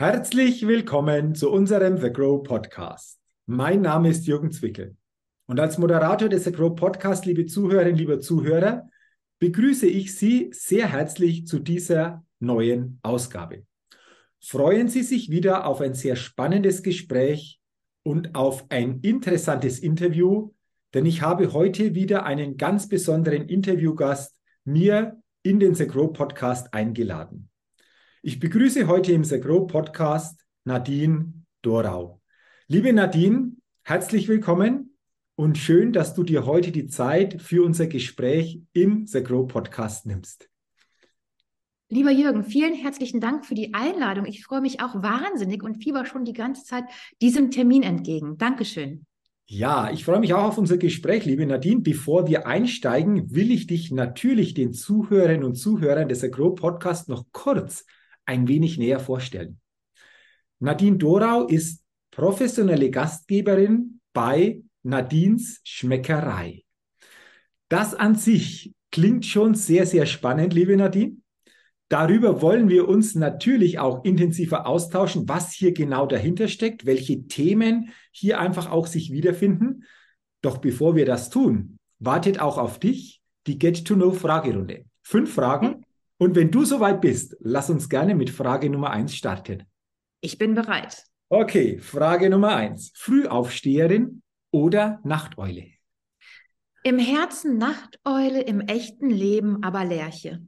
Herzlich willkommen zu unserem The Grow Podcast. Mein Name ist Jürgen Zwickel. Und als Moderator des The Grow Podcast, liebe Zuhörerinnen, lieber Zuhörer, begrüße ich Sie sehr herzlich zu dieser neuen Ausgabe. Freuen Sie sich wieder auf ein sehr spannendes Gespräch und auf ein interessantes Interview, denn ich habe heute wieder einen ganz besonderen Interviewgast mir in den The Grow Podcast eingeladen. Ich begrüße heute im The Grow Podcast Nadine Dorau. Liebe Nadine, herzlich willkommen und schön, dass du dir heute die Zeit für unser Gespräch im The Grow Podcast nimmst. Lieber Jürgen, vielen herzlichen Dank für die Einladung. Ich freue mich auch wahnsinnig und fieber schon die ganze Zeit diesem Termin entgegen. Dankeschön. Ja, ich freue mich auch auf unser Gespräch, liebe Nadine. Bevor wir einsteigen, will ich dich natürlich den Zuhörerinnen und Zuhörern des Agro Podcast noch kurz ein wenig näher vorstellen. Nadine Dorau ist professionelle Gastgeberin bei Nadines Schmeckerei. Das an sich klingt schon sehr, sehr spannend, liebe Nadine. Darüber wollen wir uns natürlich auch intensiver austauschen, was hier genau dahinter steckt, welche Themen hier einfach auch sich wiederfinden. Doch bevor wir das tun, wartet auch auf dich die Get-to-Know-Fragerunde. Fünf Fragen. Und wenn du soweit bist, lass uns gerne mit Frage Nummer eins starten. Ich bin bereit. Okay, Frage Nummer eins. Frühaufsteherin oder Nachteule? Im Herzen Nachteule, im echten Leben aber Lerche.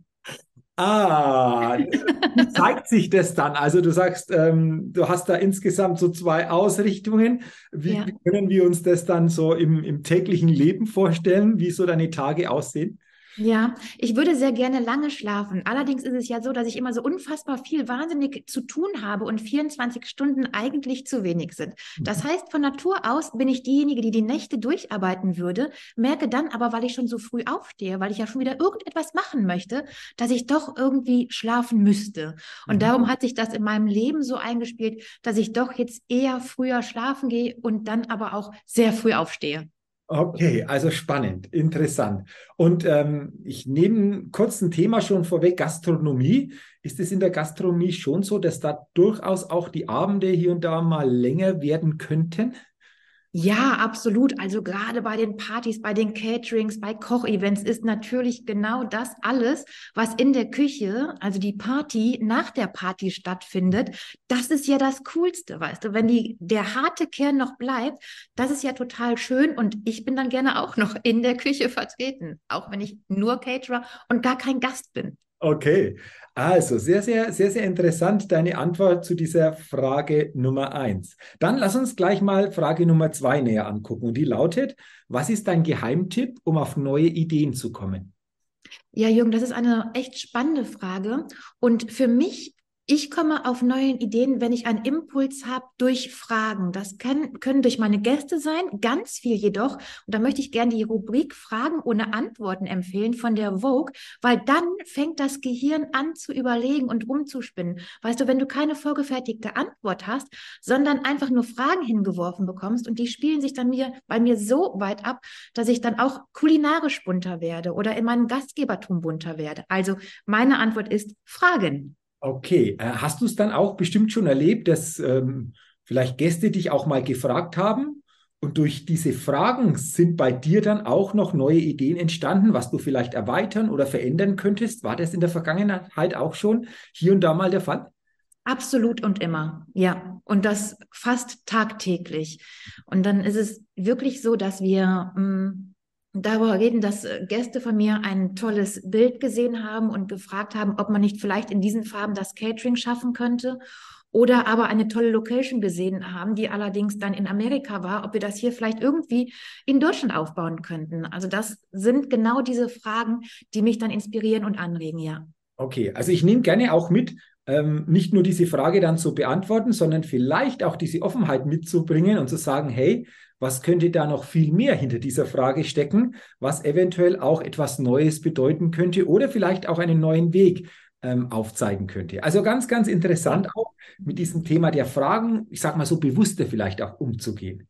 Ah, wie zeigt sich das dann? Also du sagst, ähm, du hast da insgesamt so zwei Ausrichtungen. Wie, ja. wie können wir uns das dann so im, im täglichen Leben vorstellen, wie so deine Tage aussehen? Ja, ich würde sehr gerne lange schlafen. Allerdings ist es ja so, dass ich immer so unfassbar viel wahnsinnig zu tun habe und 24 Stunden eigentlich zu wenig sind. Das mhm. heißt, von Natur aus bin ich diejenige, die die Nächte durcharbeiten würde, merke dann aber, weil ich schon so früh aufstehe, weil ich ja schon wieder irgendetwas machen möchte, dass ich doch irgendwie schlafen müsste. Und mhm. darum hat sich das in meinem Leben so eingespielt, dass ich doch jetzt eher früher schlafen gehe und dann aber auch sehr früh aufstehe. Okay, also spannend, interessant. Und ähm, ich nehme kurz ein Thema schon vorweg, Gastronomie. Ist es in der Gastronomie schon so, dass da durchaus auch die Abende hier und da mal länger werden könnten? Ja, absolut. Also gerade bei den Partys, bei den Caterings, bei Kochevents ist natürlich genau das alles, was in der Küche, also die Party nach der Party stattfindet. Das ist ja das Coolste, weißt du. Wenn die, der harte Kern noch bleibt, das ist ja total schön und ich bin dann gerne auch noch in der Küche vertreten, auch wenn ich nur Caterer und gar kein Gast bin. Okay, also sehr, sehr, sehr, sehr interessant deine Antwort zu dieser Frage Nummer eins. Dann lass uns gleich mal Frage Nummer zwei näher angucken. Und die lautet, was ist dein Geheimtipp, um auf neue Ideen zu kommen? Ja, Jürgen, das ist eine echt spannende Frage. Und für mich ich komme auf neue Ideen, wenn ich einen Impuls habe durch Fragen. Das können, können durch meine Gäste sein, ganz viel jedoch. Und da möchte ich gerne die Rubrik Fragen ohne Antworten empfehlen von der Vogue, weil dann fängt das Gehirn an zu überlegen und rumzuspinnen. Weißt du, wenn du keine vorgefertigte Antwort hast, sondern einfach nur Fragen hingeworfen bekommst und die spielen sich dann mir, bei mir so weit ab, dass ich dann auch kulinarisch bunter werde oder in meinem Gastgebertum bunter werde. Also meine Antwort ist Fragen. Okay, äh, hast du es dann auch bestimmt schon erlebt, dass ähm, vielleicht Gäste dich auch mal gefragt haben und durch diese Fragen sind bei dir dann auch noch neue Ideen entstanden, was du vielleicht erweitern oder verändern könntest? War das in der Vergangenheit auch schon hier und da mal der Fall? Absolut und immer, ja. Und das fast tagtäglich. Und dann ist es wirklich so, dass wir mh, mm, darüber reden, dass äh, Gäste von mir ein tolles Bild gesehen haben und gefragt haben, ob man nicht vielleicht in diesen Farben das Catering schaffen könnte oder aber eine tolle Location gesehen haben, die allerdings dann in Amerika war, ob wir das hier vielleicht irgendwie in Deutschland aufbauen könnten. Also das sind genau diese Fragen, die mich dann inspirieren und anregen, ja. Okay, also ich nehme gerne auch mit, ähm, nicht nur diese Frage dann zu beantworten, sondern vielleicht auch diese Offenheit mitzubringen und zu sagen, hey, was könnte da noch viel mehr hinter dieser Frage stecken, was eventuell auch etwas Neues bedeuten könnte oder vielleicht auch einen neuen Weg ähm, aufzeigen könnte. Also ganz, ganz interessant auch mit diesem Thema der Fragen, ich sage mal so bewusster vielleicht auch umzugehen.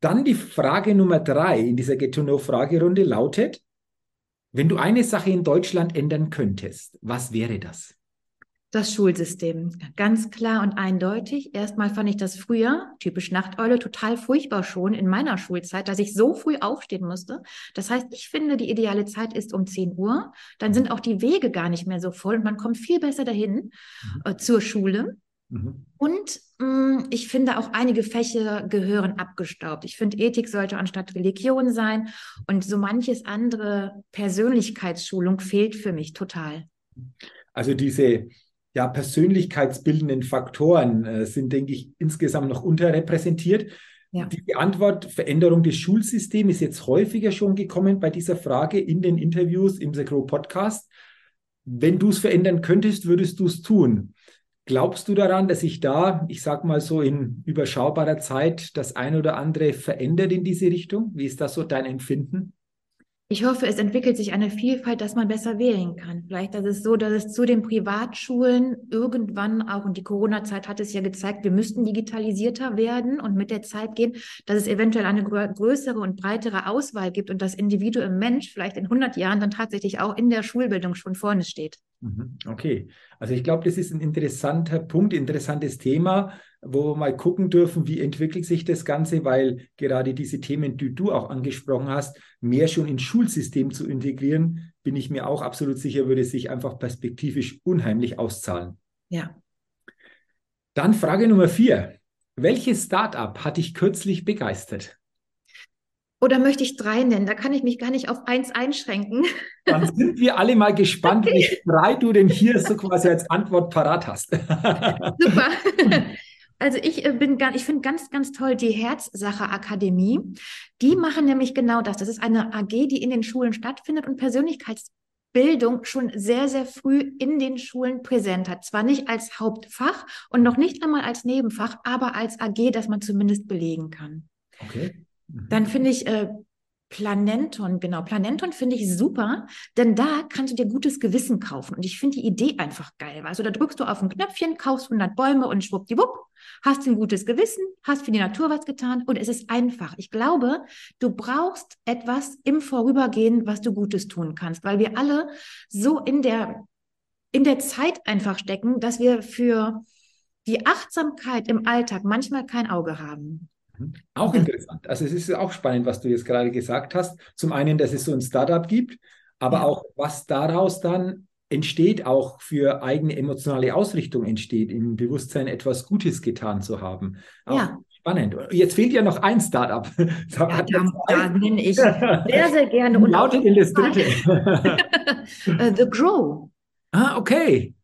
Dann die Frage Nummer drei in dieser Get-to-Know-Fragerunde lautet, wenn du eine Sache in Deutschland ändern könntest, was wäre das? Das Schulsystem, ganz klar und eindeutig. Erstmal fand ich das früher, typisch Nachteule, total furchtbar schon in meiner Schulzeit, dass ich so früh aufstehen musste. Das heißt, ich finde, die ideale Zeit ist um 10 Uhr. Dann sind auch die Wege gar nicht mehr so voll und man kommt viel besser dahin mhm. äh, zur Schule. Mhm. Und mh, mm, ich finde auch einige Fächer gehören abgestaubt. Ich finde, Ethik sollte anstatt Religion sein und so manches andere Persönlichkeitsschulung fehlt für mich total. Also diese ja, persönlichkeitsbildenden Faktoren äh, sind, denke ich, insgesamt noch unterrepräsentiert. Ja. Die Antwort Veränderung des Schulsystems ist jetzt häufiger schon gekommen bei dieser Frage in den Interviews im The Grow Podcast. Wenn du es verändern könntest, würdest du es tun. Glaubst du daran, dass sich da, ich sag mal so in überschaubarer Zeit, das ein oder andere verändert in diese Richtung? Wie ist das so dein Empfinden? Ich hoffe, es entwickelt sich eine Vielfalt, dass man besser wählen kann. Vielleicht ist es so, dass es zu den Privatschulen irgendwann auch, und die Corona-Zeit hat es ja gezeigt, wir müssten digitalisierter werden und mit der Zeit gehen, dass es eventuell eine größere und breitere Auswahl gibt und das Individuum Mensch vielleicht in 100 Jahren dann tatsächlich auch in der Schulbildung schon vorne steht. Mhm. Okay, also ich glaube, das ist ein interessanter Punkt, interessantes Thema wo wir mal gucken dürfen, wie entwickelt sich das Ganze, weil gerade diese Themen, die du auch angesprochen hast, mehr schon ins Schulsystem zu integrieren, bin ich mir auch absolut sicher, würde sich einfach perspektivisch unheimlich auszahlen. Ja. Dann Frage Nummer vier. Welches Startup hat dich kürzlich begeistert? Oder möchte ich drei nennen? Da kann ich mich gar nicht auf eins einschränken. Dann sind wir alle mal gespannt, okay. welche drei du denn hier so quasi als Antwort parat hast. Super. Also ich äh, bin ich finde ganz, ganz toll die Herzsache Akademie. Die machen nämlich genau das. Das ist eine AG, die in den Schulen stattfindet und Persönlichkeitsbildung schon sehr, sehr früh in den Schulen präsent hat. Zwar nicht als Hauptfach und noch nicht einmal als Nebenfach, aber als AG, das man zumindest belegen kann. Okay. Mhm. Dann finde ich äh, Planenton, genau. Planenton finde ich super, denn da kannst du dir gutes Gewissen kaufen. Und ich finde die Idee einfach geil. Also da drückst du auf ein Knöpfchen, kaufst 100 Bäume und schwuppdiwupp, hast ein gutes Gewissen, hast für die Natur was getan und es ist einfach. Ich glaube, du brauchst etwas im Vorübergehen, was du Gutes tun kannst, weil wir alle so in der, in der Zeit einfach stecken, dass wir für die Achtsamkeit im Alltag manchmal kein Auge haben. Auch interessant. Also es ist auch spannend, was du jetzt gerade gesagt hast. Zum einen, dass es so ein Startup gibt, aber ja. auch was daraus dann entsteht, auch für eigene emotionale Ausrichtung entsteht, im Bewusstsein etwas Gutes getan zu haben. Auch ja. Spannend. Jetzt fehlt ja noch ein Startup. Da, ja, da, da nenne ich sehr, sehr gerne. Und lautet denn das dritte? Äh, The Grow. Ah, okay.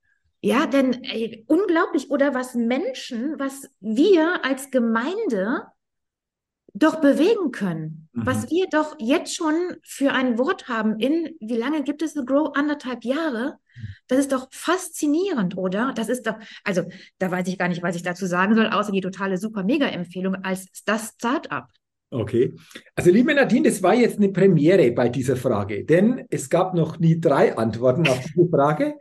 Ja, denn ey, unglaublich, oder was Menschen, was wir als Gemeinde doch bewegen können. Mhm. Was wir doch jetzt schon für ein Wort haben in, wie lange gibt es The Grow? Anderthalb Jahre. Das ist doch faszinierend, oder? Das ist doch, also da weiß ich gar nicht, was ich dazu sagen soll, außer die totale super-mega-Empfehlung als das Startup. Okay. Also liebe Nadine, das war jetzt eine Premiere bei dieser Frage, denn es gab noch nie drei Antworten auf diese Frage.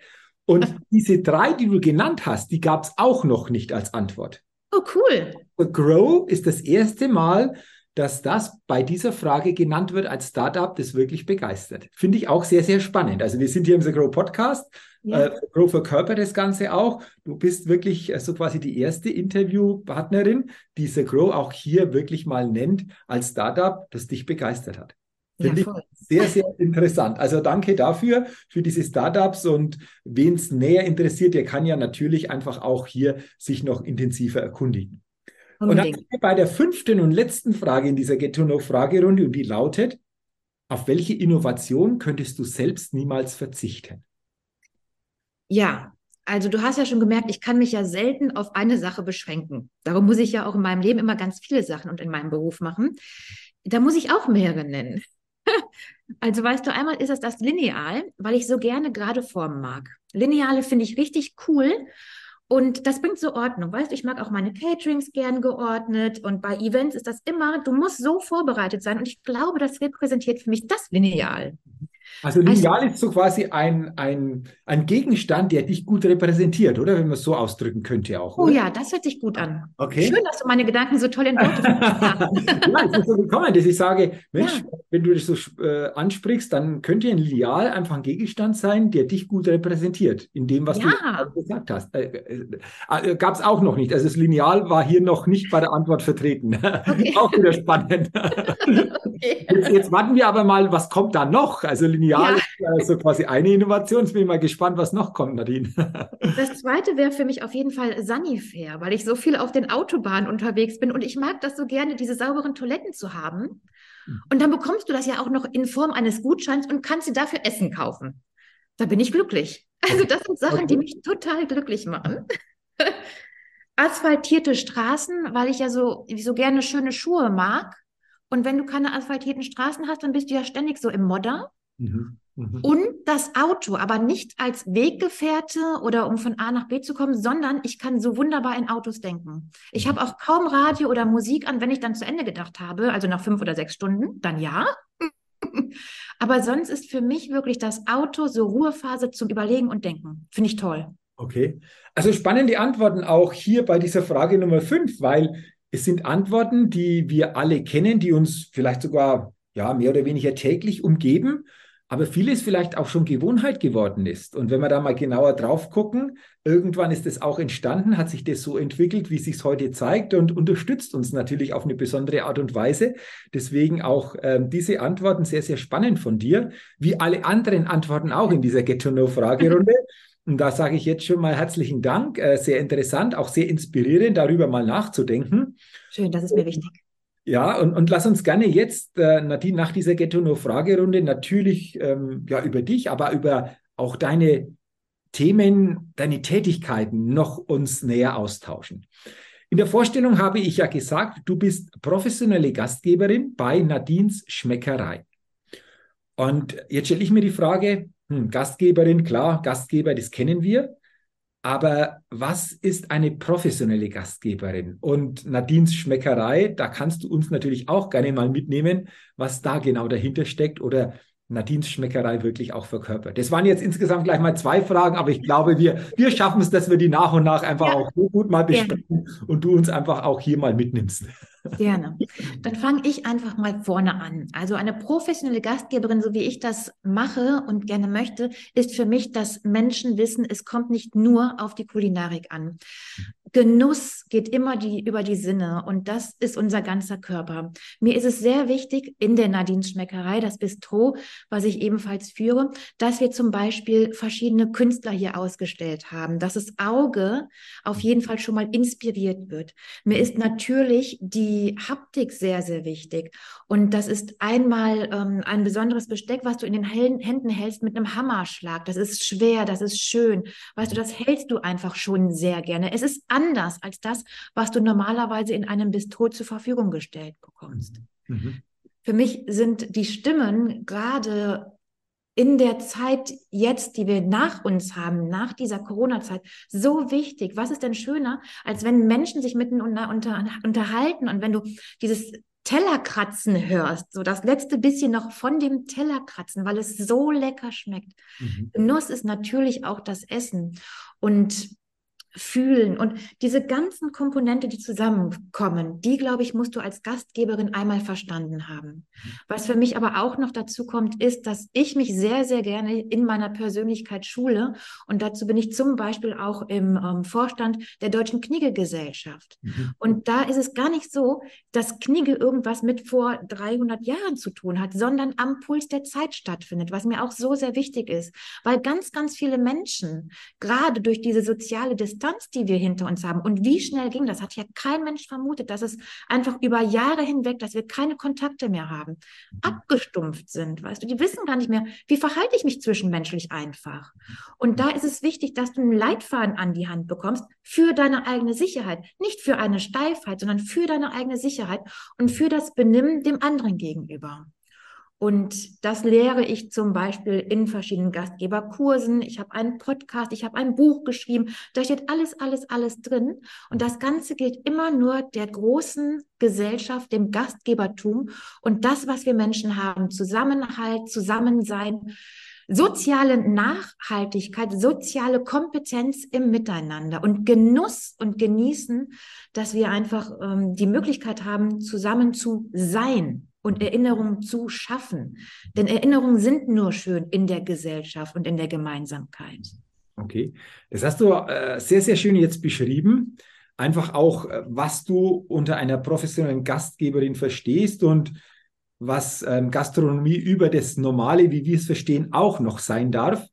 Und diese drei, die du genannt hast, die gab es auch noch nicht als Antwort. Oh, cool. Grow ist das erste Mal, dass das bei dieser Frage genannt wird als Startup, das wirklich begeistert. Finde ich auch sehr, sehr spannend. Also wir sind hier im The Grow Podcast. Ja. Äh, Grow verkörpert das Ganze auch. Du bist wirklich äh, so also quasi die erste Interviewpartnerin, die The Grow auch hier wirklich mal nennt als Startup, das dich begeistert hat. Finde ja, ich sehr, sehr interessant. Also danke dafür, für diese Startups und wen es näher interessiert, der kann ja natürlich einfach auch hier sich noch intensiver erkundigen. Und dann sind wir bei der fünften und letzten Frage in dieser Get to Know Fragerunde und die lautet, auf welche Innovation könntest du selbst niemals verzichten? Ja, also du hast ja schon gemerkt, ich kann mich ja selten auf eine Sache beschränken. Darum muss ich ja auch in meinem Leben immer ganz viele Sachen und in meinem Beruf machen. Da muss ich auch mehrere nennen. Also weißt du, einmal ist es das Lineal, weil ich so gerne gerade Formen mag. Lineale finde ich richtig cool und das bringt so Ordnung. Weißt du, ich mag auch meine Caterings gern geordnet und bei Events ist das immer, du musst so vorbereitet sein und ich glaube, das repräsentiert für mich das Lineal. Also lineal also, ist so quasi ein, ein, ein Gegenstand, der dich gut repräsentiert, oder? Wenn man es so ausdrücken könnte auch. Oh oder? Oh ja, das hört sich gut an. Okay. Schön, dass du meine Gedanken so toll in Worte Ja, es ist so gekommen, dass ich sage, Mensch, ja. wenn du das so äh, ansprichst, dann könnte ein Lineal einfach ein Gegenstand sein, der dich gut repräsentiert, in dem, was ja. du gesagt hast. Äh, äh, äh Gab es auch noch nicht. Also das Lineal war hier noch nicht bei der Antwort vertreten. Okay. auch wieder spannend. okay. jetzt, jetzt warten wir aber mal, was kommt da noch? Also Lineal Lineal ja. ist so quasi eine Innovation. Ich bin mal gespannt, was noch kommt, Nadine. Das zweite wäre für mich auf jeden Fall Sanifair, weil ich so viel auf den Autobahnen unterwegs bin und ich mag das so gerne, diese sauberen Toiletten zu haben. Und dann bekommst du das ja auch noch in Form eines Gutscheins und kannst dir dafür Essen kaufen. Da bin ich glücklich. Also das sind Sachen, okay. die mich total glücklich machen. Asphaltierte Straßen, weil ich ja so, so gerne schöne Schuhe mag. Und wenn du keine asphaltierten Straßen hast, dann bist du ja ständig so im Modder. Mhm. Mhm. Und das Auto, aber nicht als Weggefährte oder um von A nach B zu kommen, sondern ich kann so wunderbar in Autos denken. Ich habe auch kaum Radio oder Musik an, wenn ich dann zu Ende gedacht habe, also nach fünf oder sechs Stunden, dann ja. aber sonst ist für mich wirklich das Auto so Ruhephase zum Überlegen und Denken. Finde ich toll. Okay. Also spannende Antworten auch hier bei dieser Frage Nummer fünf, weil es sind Antworten, die wir alle kennen, die uns vielleicht sogar ja, mehr oder weniger täglich umgeben aber vieles vielleicht auch schon Gewohnheit geworden ist. Und wenn wir da mal genauer drauf gucken, irgendwann ist es auch entstanden, hat sich das so entwickelt, wie es sich heute zeigt und unterstützt uns natürlich auf eine besondere Art und Weise. Deswegen auch ähm, diese Antworten sehr, sehr spannend von dir, wie alle anderen Antworten auch in dieser Get-to-Know-Fragerunde. Und da sage ich jetzt schon mal herzlichen Dank. Äh, sehr interessant, auch sehr inspirierend, darüber mal nachzudenken. Schön, das ist mir wichtig. Ja, und, und lass uns gerne jetzt, äh, Nadine, nach dieser Ghetto-No-Fragerunde natürlich ähm, ja, über dich, aber über auch deine Themen, deine Tätigkeiten noch uns näher austauschen. In der Vorstellung habe ich ja gesagt, du bist professionelle Gastgeberin bei Nadines Schmeckerei. Und jetzt stelle ich mir die Frage, hm, Gastgeberin, klar, Gastgeber, das kennen wir. Aber was ist eine professionelle Gastgeberin? Und Nadines Schmeckerei, da kannst du uns natürlich auch gerne mal mitnehmen, was da genau dahinter steckt oder Nadines Schmeckerei wirklich auch verkörpert. Das waren jetzt insgesamt gleich mal zwei Fragen, aber ich glaube, wir, wir schaffen es, dass wir die nach und nach einfach ja. auch so gut mal besprechen ja. und du uns einfach auch hier mal mitnimmst. Gerne. Dann fange ich einfach mal vorne an. Also eine professionelle Gastgeberin, so wie ich das mache und gerne möchte, ist für mich, dass Menschen wissen, es kommt nicht nur auf die Kulinarik an. Genuss geht immer die, über die Sinne und das ist unser ganzer Körper. Mir ist es sehr wichtig in der Nadines Schmeckerei, das Bistro, was ich ebenfalls führe, dass wir zum Beispiel verschiedene Künstler hier ausgestellt haben, dass das Auge auf jeden Fall schon mal inspiriert wird. Mir ist natürlich die Haptik sehr, sehr wichtig und das ist einmal ähm, ein besonderes Besteck, was du in den Händen hältst mit einem Hammerschlag. Das ist schwer, das ist schön. Weißt du, das hältst du einfach schon sehr gerne. Es ist anders als das, was du normalerweise in einem Bistro zur Verfügung gestellt bekommst. Mhm. mhm. Für mich sind die Stimmen gerade in der Zeit jetzt, die wir nach uns haben, nach dieser Corona-Zeit, so wichtig. Was ist denn schöner, als wenn Menschen sich miteinander unter, unterhalten und wenn du dieses Tellerkratzen hörst, so das letzte bisschen noch von dem Tellerkratzen, weil es so lecker schmeckt. Mhm. Genuss ist natürlich auch das Essen. Und fühlen und diese ganzen Komponente, die zusammenkommen, die, glaube ich, musst du als Gastgeberin einmal verstanden haben. Was für mich aber auch noch dazu kommt, ist, dass ich mich sehr, sehr gerne in meiner Persönlichkeit schule und dazu bin ich zum Beispiel auch im ähm, Vorstand der Deutschen Knigge-Gesellschaft. Mhm. Und da ist es gar nicht so, dass Knigge irgendwas mit vor 300 Jahren zu tun hat, sondern am Puls der Zeit stattfindet, was mir auch so sehr wichtig ist, weil ganz, ganz viele Menschen gerade durch diese soziale Distanz Distanz, die wir hinter uns haben. Und wie schnell ging das? Hat ja kein Mensch vermutet, dass es einfach über Jahre hinweg, dass wir keine Kontakte mehr haben, abgestumpft sind. Weißt du, die wissen gar nicht mehr, wie verhalte ich mich zwischenmenschlich einfach. Und da ist es wichtig, dass du einen Leitfaden an die Hand bekommst für deine eigene Sicherheit. Nicht für eine Steifheit, sondern für deine eigene Sicherheit und für das Benimm dem anderen gegenüber. Und das lehre ich zum Beispiel in verschiedenen Gastgeberkursen. Ich habe einen Podcast, ich habe ein Buch geschrieben. Da steht alles, alles, alles drin. Und das Ganze gilt immer nur der großen Gesellschaft, dem Gastgebertum und das, was wir Menschen haben. Zusammenhalt, Zusammensein, soziale Nachhaltigkeit, soziale Kompetenz im Miteinander und Genuss und Genießen, dass wir einfach ähm, die Möglichkeit haben, zusammen zu sein und Erinnerungen zu schaffen. Denn Erinnerungen sind nur schön in der Gesellschaft und in der Gemeinsamkeit. Okay, das hast du äh, sehr, sehr schön jetzt beschrieben. Einfach auch, äh, was du unter einer professionellen Gastgeberin verstehst und was ähm, Gastronomie über das Normale, wie wir es verstehen, auch noch sein darf.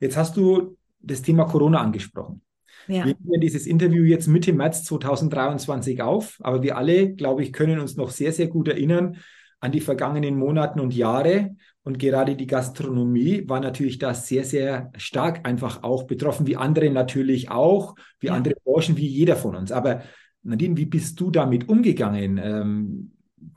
Jetzt hast du das Thema Corona angesprochen. Ja. Wir nehmen dieses Interview jetzt Mitte März 2023 auf, aber wir alle, glaube ich, können uns noch sehr, sehr gut erinnern, an die vergangenen Monaten und Jahre. Und gerade die Gastronomie war natürlich da sehr, sehr stark einfach auch betroffen, wie andere natürlich auch, wie ja. andere Branchen, wie jeder von uns. Aber Nadine, wie bist du damit umgegangen? Ähm,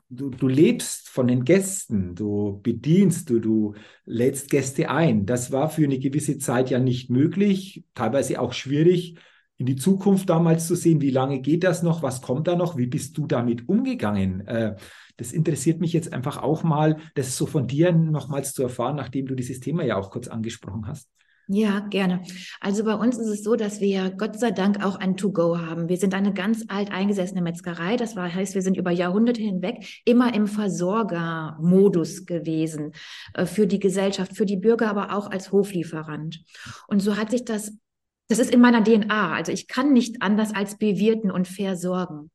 du, du lebst von den Gästen, du bedienst, du, du lädst Gäste ein. Das war für eine gewisse Zeit ja nicht möglich, teilweise auch schwierig in die Zukunft damals zu sehen, wie lange geht das noch, was kommt da noch, wie bist du damit umgegangen? Äh, das interessiert mich jetzt einfach auch mal, das so von dir nochmals zu erfahren, nachdem du dieses Thema ja auch kurz angesprochen hast. Ja, gerne. Also bei uns ist es so, dass wir Gott sei Dank auch ein To-Go haben. Wir sind eine ganz alt eingesessene Metzgerei. Das war, heißt, wir sind über Jahrhunderte hinweg immer im Versorgermodus gewesen. Äh, für die Gesellschaft, für die Bürger, aber auch als Hoflieferant. Und so hat sich das das ist in meiner DNA. Also ich kann nicht anders als bewirten und versorgen.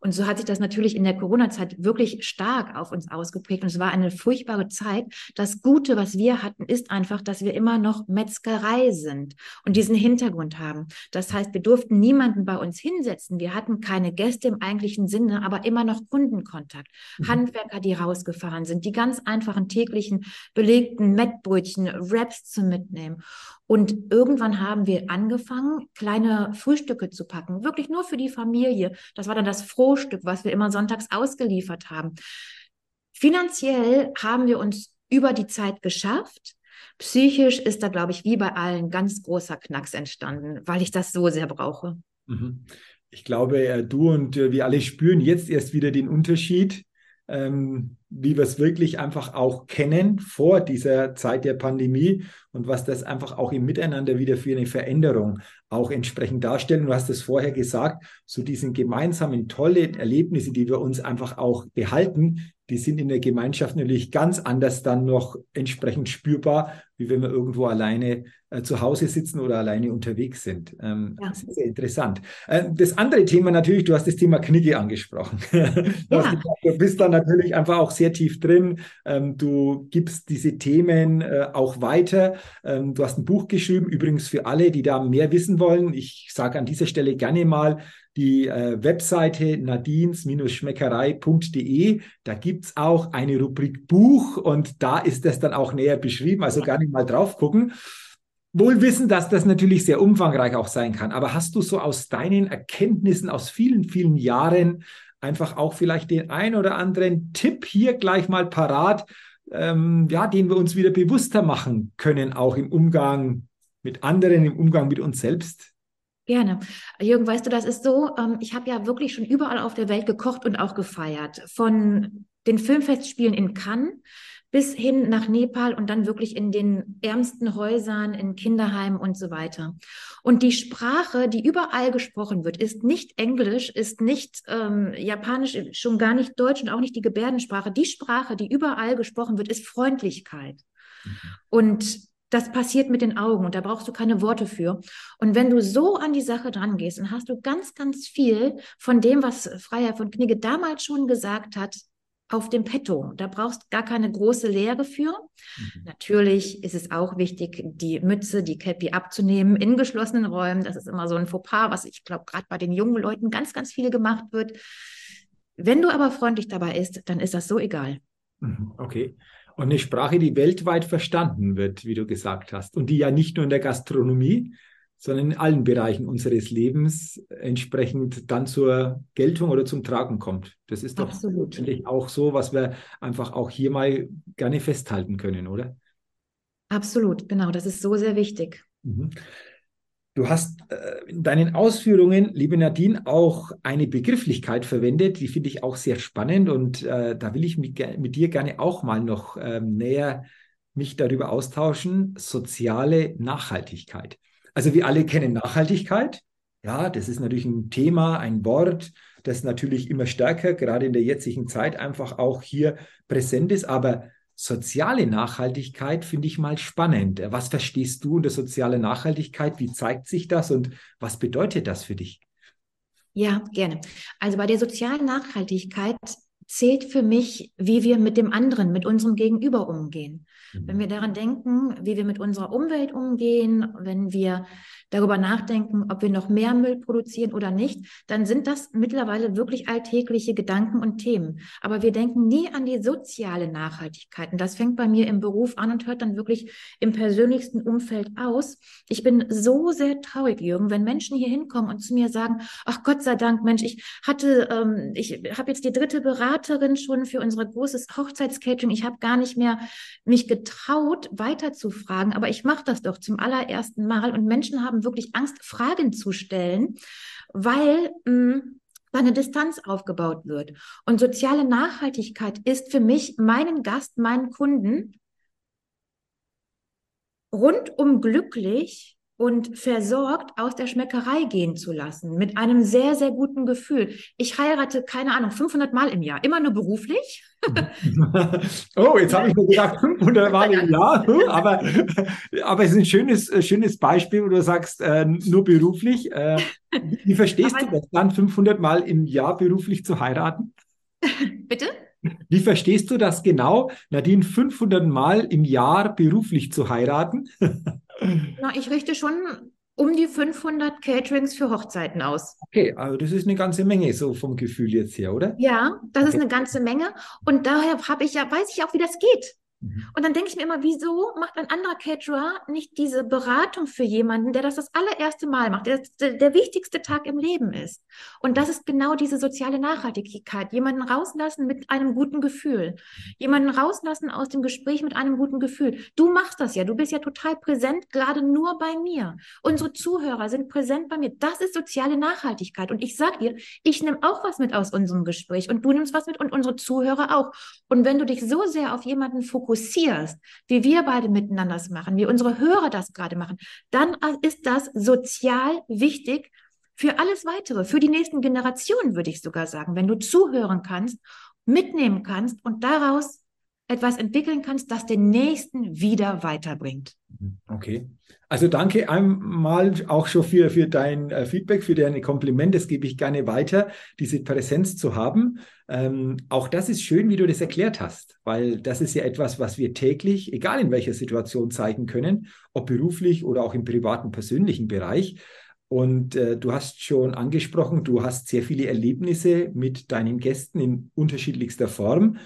Und so hat sich das natürlich in der Corona-Zeit wirklich stark auf uns ausgeprägt. Und es war eine furchtbare Zeit. Das Gute, was wir hatten, ist einfach, dass wir immer noch Metzgerei sind und diesen Hintergrund haben. Das heißt, wir durften niemanden bei uns hinsetzen. Wir hatten keine Gäste im eigentlichen Sinne, aber immer noch Kundenkontakt. Mhm. Handwerker, die rausgefahren sind, die ganz einfachen täglichen belegten Mettbrötchen, Wraps zu mitnehmen. Und irgendwann haben wir angefangen, kleine Frühstücke zu packen, wirklich nur für die Familie. Das war dann das Frohstück, was wir immer sonntags ausgeliefert haben. Finanziell haben wir uns über die Zeit geschafft. Psychisch ist da, glaube ich, wie bei allen ganz großer Knacks entstanden, weil ich das so sehr brauche. Mhm. Ich glaube, äh, du und äh, wir alle spüren jetzt erst wieder den Unterschied ähm, wie wir es wirklich einfach auch kennen vor dieser Zeit der Pandemie und was das einfach auch im Miteinander wieder für eine Veränderung auch entsprechend darstellen. Du hast es vorher gesagt, so diesen gemeinsamen tollen Erlebnisse, die wir uns einfach auch behalten, die sind in der Gemeinschaft natürlich ganz anders dann noch entsprechend spürbar, wie wenn wir irgendwo alleine äh, zu Hause sitzen oder alleine unterwegs sind. Ähm, ja. Das ist sehr interessant. Äh, das andere Thema natürlich, du hast das Thema Knigge angesprochen. Ja. du bist da natürlich einfach auch sehr tief drin. Ähm, du gibst diese Themen äh, auch weiter. Ähm, du hast ein Buch geschrieben, übrigens für alle, die da mehr wissen wollen. Ich sage an dieser Stelle gerne mal, die äh, Webseite nadins-schmeckerei.de. Da gibt es auch eine Rubrik Buch und da ist das dann auch näher beschrieben, also gar nicht mal drauf gucken. Wohl wissen, dass das natürlich sehr umfangreich auch sein kann. Aber hast du so aus deinen Erkenntnissen aus vielen, vielen Jahren einfach auch vielleicht den ein oder anderen Tipp hier gleich mal parat, ähm, ja, den wir uns wieder bewusster machen können, auch im Umgang mit anderen, im Umgang mit uns selbst? Gerne. Jürgen, weißt du, das ist so, ähm, ich habe ja wirklich schon überall auf der Welt gekocht und auch gefeiert. Von den Filmfestspielen in Cannes bis hin nach Nepal und dann wirklich in den ärmsten Häusern, in Kinderheimen und so weiter. Und die Sprache, die überall gesprochen wird, ist nicht Englisch, ist nicht ähm, Japanisch, schon gar nicht Deutsch und auch nicht die Gebärdensprache. Die Sprache, die überall gesprochen wird, ist Freundlichkeit. Mhm. Und das passiert mit den Augen und da brauchst du keine Worte für. Und wenn du so an die Sache dran gehst, dann hast du ganz, ganz viel von dem, was Freier von Knigge damals schon gesagt hat, auf dem Petto. Da brauchst gar keine große Lehre für. Mhm. Natürlich ist es auch wichtig, die Mütze, die Cappy abzunehmen in geschlossenen Räumen. Das ist immer so ein Fauxpas, was ich glaube, gerade bei den jungen Leuten ganz, ganz viel gemacht wird. Wenn du aber freundlich dabei ist, dann ist das so egal. Mhm. Okay. Und eine Sprache, die weltweit verstanden wird, wie du gesagt hast. Und die ja nicht nur in der Gastronomie, sondern in allen Bereichen unseres Lebens entsprechend dann zur Geltung oder zum Tragen kommt. Das ist doch Absolut. auch so, was wir einfach auch hier mal gerne festhalten können, oder? Absolut, genau. Das ist so sehr wichtig. Mhm. Du hast äh, in deinen Ausführungen, liebe Nadine, auch eine Begrifflichkeit verwendet, die finde ich auch sehr spannend und äh, da will ich mit, mit, dir gerne auch mal noch ähm, näher mich darüber austauschen. Soziale Nachhaltigkeit. Also wir alle kennen Nachhaltigkeit. Ja, das ist natürlich ein Thema, ein Wort, das natürlich immer stärker, gerade in der jetzigen Zeit, einfach auch hier präsent ist. Aber soziale Nachhaltigkeit finde ich mal spannend. Was verstehst du unter soziale Nachhaltigkeit? Wie zeigt sich das und was bedeutet das für dich? Ja, gerne. Also bei der sozialen Nachhaltigkeit zählt für mich, wie wir mit dem anderen, mit unserem Gegenüber umgehen. Wenn wir daran denken, wie wir mit unserer Umwelt umgehen, wenn wir darüber nachdenken, ob wir noch mehr Müll produzieren oder nicht, dann sind das mittlerweile wirklich alltägliche Gedanken und Themen. Aber wir denken nie an die soziale Nachhaltigkeit. Und das fängt bei mir im Beruf an und hört dann wirklich im persönlichsten Umfeld aus. Ich bin so sehr traurig, Jürgen, wenn Menschen hier hinkommen und zu mir sagen, ach Gott sei Dank, Mensch, ich hatte, ähm, ich habe jetzt die dritte Beraterin schon für unser großes Hochzeitscatering. Ich habe gar nicht mehr mich getraut, weiter zu fragen, aber ich mache das doch zum allerersten Mal und Menschen haben wirklich Angst, Fragen zu stellen, weil hm, eine Distanz aufgebaut wird. Und soziale Nachhaltigkeit ist für mich, meinen Gast, meinen Kunden rundum glücklich und versorgt aus der Schmeckerei gehen zu lassen, mit einem sehr, sehr guten Gefühl. Ich heirate, keine Ahnung, 500 Mal im Jahr, immer nur beruflich. oh, jetzt habe ich mir gedacht, 500 Mal im Jahr, aber, aber es ist ein schönes, äh, schönes Beispiel, wo du sagst, äh, nur beruflich. Äh, wie verstehst aber, du das dann, 500 Mal im Jahr beruflich zu heiraten? Bitte? Wie verstehst du das genau, Nadine, 500 Mal im Jahr beruflich zu heiraten? Na, ich richte schon um die 500 Caterings für Hochzeiten aus. Okay, also das ist eine ganze Menge so vom Gefühl jetzt her, oder? Ja, das okay. ist eine ganze Menge und daher habe ich ja weiß ich auch, wie das geht. Mhm. Und dann denke ich mir immer, wieso macht ein anderer Caterer nicht diese Beratung für jemanden, der das das allererste Mal macht, der, der, wichtigste Tag im Leben ist. Und das ist genau diese soziale Nachhaltigkeit. Jemanden rauslassen mit einem guten Gefühl. Jemanden rauslassen aus dem Gespräch mit einem guten Gefühl. Du machst das ja, du bist ja total präsent, gerade nur bei mir. Unsere Zuhörer sind präsent bei mir. Das ist soziale Nachhaltigkeit. Und ich sage dir, ich nehme auch was mit aus unserem Gespräch und du nimmst was mit und unsere Zuhörer auch. Und wenn du dich so sehr auf jemanden fokussierst, fokussierst, wie wir beide miteinander das machen, wie unsere Hörer das gerade machen, dann ist das sozial wichtig für alles weitere, für die nächsten Generationen, würde ich sogar sagen, wenn du zuhören kannst, mitnehmen kannst und daraus etwas entwickeln kannst, das den nächsten wieder weiterbringt. Okay. Also danke einmal auch schon für, für dein äh, Feedback, für deine Komplimente. Das gebe ich gerne weiter, diese Präsenz zu haben. Ähm, auch das ist schön, wie du das erklärt hast, weil das ist ja etwas, was wir täglich, egal in welcher Situation, zeigen können, ob beruflich oder auch im privaten, persönlichen Bereich. Und äh, du hast schon angesprochen, du hast sehr viele Erlebnisse mit deinen Gästen in unterschiedlichster Form.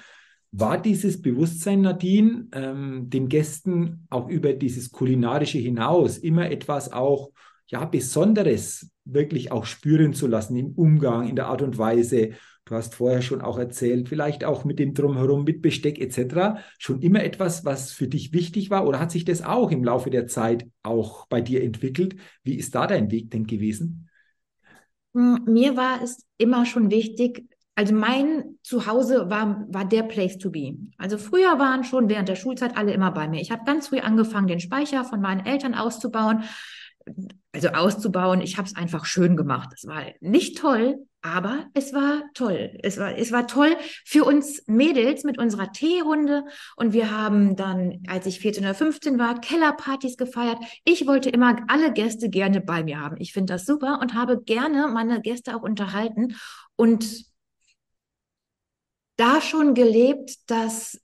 War dieses Bewusstsein, Nadine, ähm, den Gästen auch über dieses Kulinarische hinaus immer etwas auch ja, Besonderes wirklich auch spüren zu lassen im Umgang, in der Art und Weise? Du hast vorher schon auch erzählt, vielleicht auch mit dem Drumherum, mit Besteck etc. Schon immer etwas, was für dich wichtig war? Oder hat sich das auch im Laufe der Zeit auch bei dir entwickelt? Wie ist da dein Weg denn gewesen? Hm, mir war es immer schon wichtig, also mein Zuhause war, war der Place to be. Also früher waren schon während der Schulzeit alle immer bei mir. Ich habe ganz früh angefangen, den Speicher von meinen Eltern auszubauen. Also auszubauen, ich habe es einfach schön gemacht. Es war nicht toll, aber es war toll. Es war, es war toll für uns Mädels mit unserer Teerunde. Und wir haben dann, als ich 14 oder 15 war, Kellerpartys gefeiert. Ich wollte immer alle Gäste gerne bei mir haben. Ich finde das super und habe gerne meine Gäste auch unterhalten. Und da schon gelebt, dass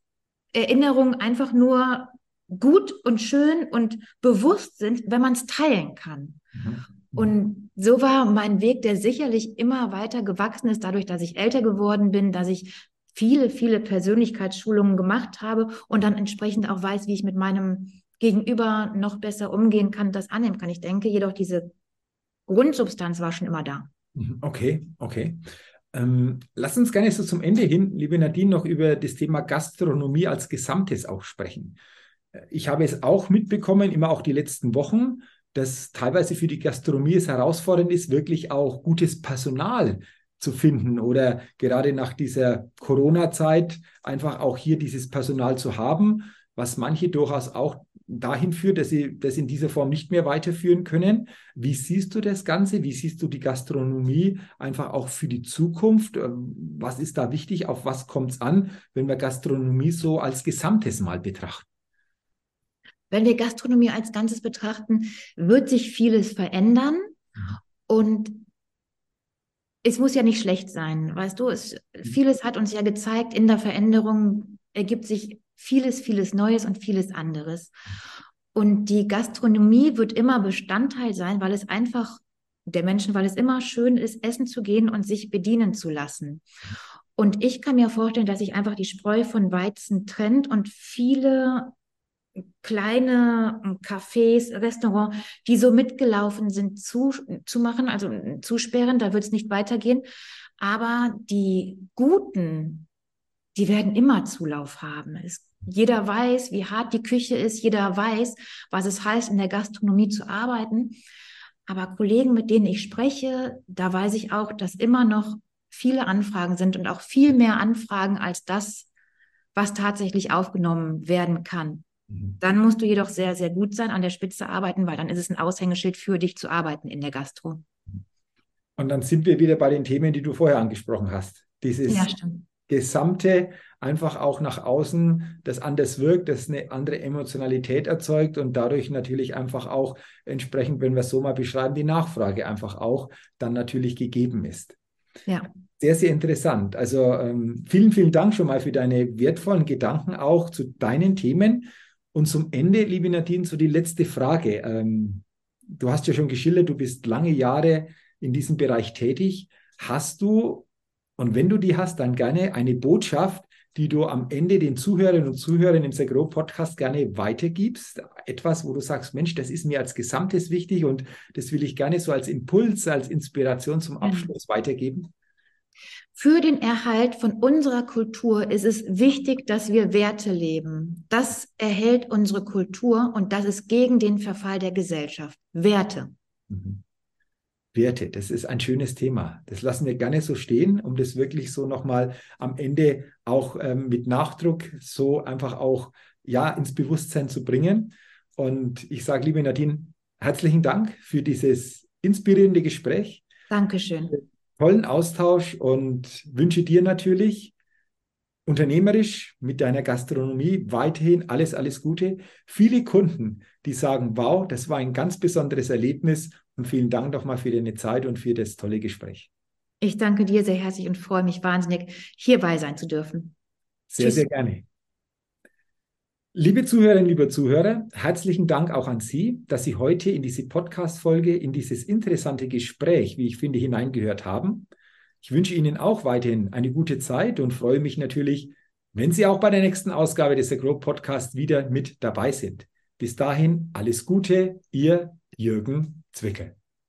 Erinnerungen einfach nur gut und schön und bewusst sind, wenn man es teilen kann. Mhm. Und so war mein Weg, der sicherlich immer weiter gewachsen ist, dadurch, dass ich älter geworden bin, dass ich viele, viele Persönlichkeitsschulungen gemacht habe und dann entsprechend auch weiß, wie ich mit meinem Gegenüber noch besser umgehen kann, das annehmen kann. Ich denke jedoch, diese Grundsubstanz war schon immer da. Mhm, okay, okay. Ähm, lass uns gerne so zum Ende hin, liebe Nadine, noch über das Thema Gastronomie als Gesamtes auch sprechen. Ich habe es auch mitbekommen, immer auch die letzten Wochen, dass teilweise für die Gastronomie es herausfordernd ist, wirklich auch gutes Personal zu finden oder gerade nach dieser Corona-Zeit einfach auch hier dieses Personal zu haben, was manche durchaus auch dahin führt, dass sie das in dieser Form nicht mehr weiterführen können. Wie siehst du das Ganze? Wie siehst du die Gastronomie einfach auch für die Zukunft? Ähm, was ist da wichtig? Auf was kommt es an, wenn wir Gastronomie so als Gesamtes mal betrachten? Wenn wir Gastronomie als Ganzes betrachten, wird sich vieles verändern. Und es muss ja nicht schlecht sein, weißt du, es, mhm. vieles hat uns ja gezeigt, in der Veränderung ergibt sich vieles, vieles Neues und vieles anderes. Und die Gastronomie wird immer Bestandteil sein, weil es einfach der Menschen, weil es immer schön ist, essen zu gehen und sich bedienen zu lassen. Und ich kann mir vorstellen, dass sich einfach die Spreu von Weizen trennt und viele kleine Cafés, Restaurants, die so mitgelaufen sind, zu, zu machen, also zusperren, da wird es nicht weitergehen. Aber die guten, die werden immer Zulauf haben. Es, jeder weiß, wie hart die Küche ist, jeder weiß, was es heißt, in der Gastronomie zu arbeiten. Aber Kollegen, mit denen ich spreche, da weiß ich auch, dass immer noch viele Anfragen sind und auch viel mehr Anfragen als das, was tatsächlich aufgenommen werden kann. Mhm. Dann musst du jedoch sehr, sehr gut sein, an der Spitze arbeiten, weil dann ist es ein Aushängeschild für dich zu arbeiten in der Gastro. Und dann sind wir wieder bei den Themen, die du vorher angesprochen hast. Dieses ja, gesamte einfach auch nach außen, das anders wirkt, das eine andere Emotionalität erzeugt und dadurch natürlich einfach auch entsprechend, wenn wir es so mal beschreiben, die Nachfrage einfach auch dann natürlich gegeben ist. Ja. Sehr, sehr interessant. Also ähm, vielen, vielen Dank schon mal für deine wertvollen Gedanken auch zu deinen Themen. Und zum Ende, liebe Nadine, so die letzte Frage. Ähm, du hast ja schon geschildert, du bist lange Jahre in diesem Bereich tätig. Hast du, und wenn du die hast, dann gerne eine Botschaft, die du am Ende den Zuhörerinnen und Zuhörern im Segro Podcast gerne weitergibst? Etwas, wo du sagst, Mensch, das ist mir als Gesamtes wichtig und das will ich gerne so als Impuls, als Inspiration zum Abschluss weitergeben? Für den Erhalt von unserer Kultur ist es wichtig, dass wir Werte leben. Das erhält unsere Kultur und das ist gegen den Verfall der Gesellschaft. Werte. Mhm. Werte, das ist ein schönes Thema. Das lassen wir gerne so stehen, um das wirklich so nochmal am Ende auch ähm, mit Nachdruck so einfach auch ja ins Bewusstsein zu bringen. Und ich sage, liebe Nadine, herzlichen Dank für dieses inspirierende Gespräch. Dankeschön tollen Austausch und wünsche dir natürlich unternehmerisch mit deiner Gastronomie weiterhin alles, alles Gute. Viele Kunden, die sagen, wow, das war ein ganz besonderes Erlebnis und vielen Dank nochmal für deine Zeit und für das tolle Gespräch. Ich danke dir sehr herzlich und freue mich wahnsinnig, hierbei sein zu dürfen. Sehr, Tschüss. sehr gerne. Liebe Zuhörerinnen, liebe Zuhörer, herzlichen Dank auch an Sie, dass Sie heute in diese Podcast-Folge, in dieses interessante Gespräch, wie ich finde, hineingehört haben. Ich wünsche Ihnen auch weiterhin eine gute Zeit und freue mich natürlich, wenn Sie auch bei der nächsten Ausgabe des Agro Podcast wieder mit dabei sind. Bis dahin alles Gute, Ihr Jürgen Zwickel.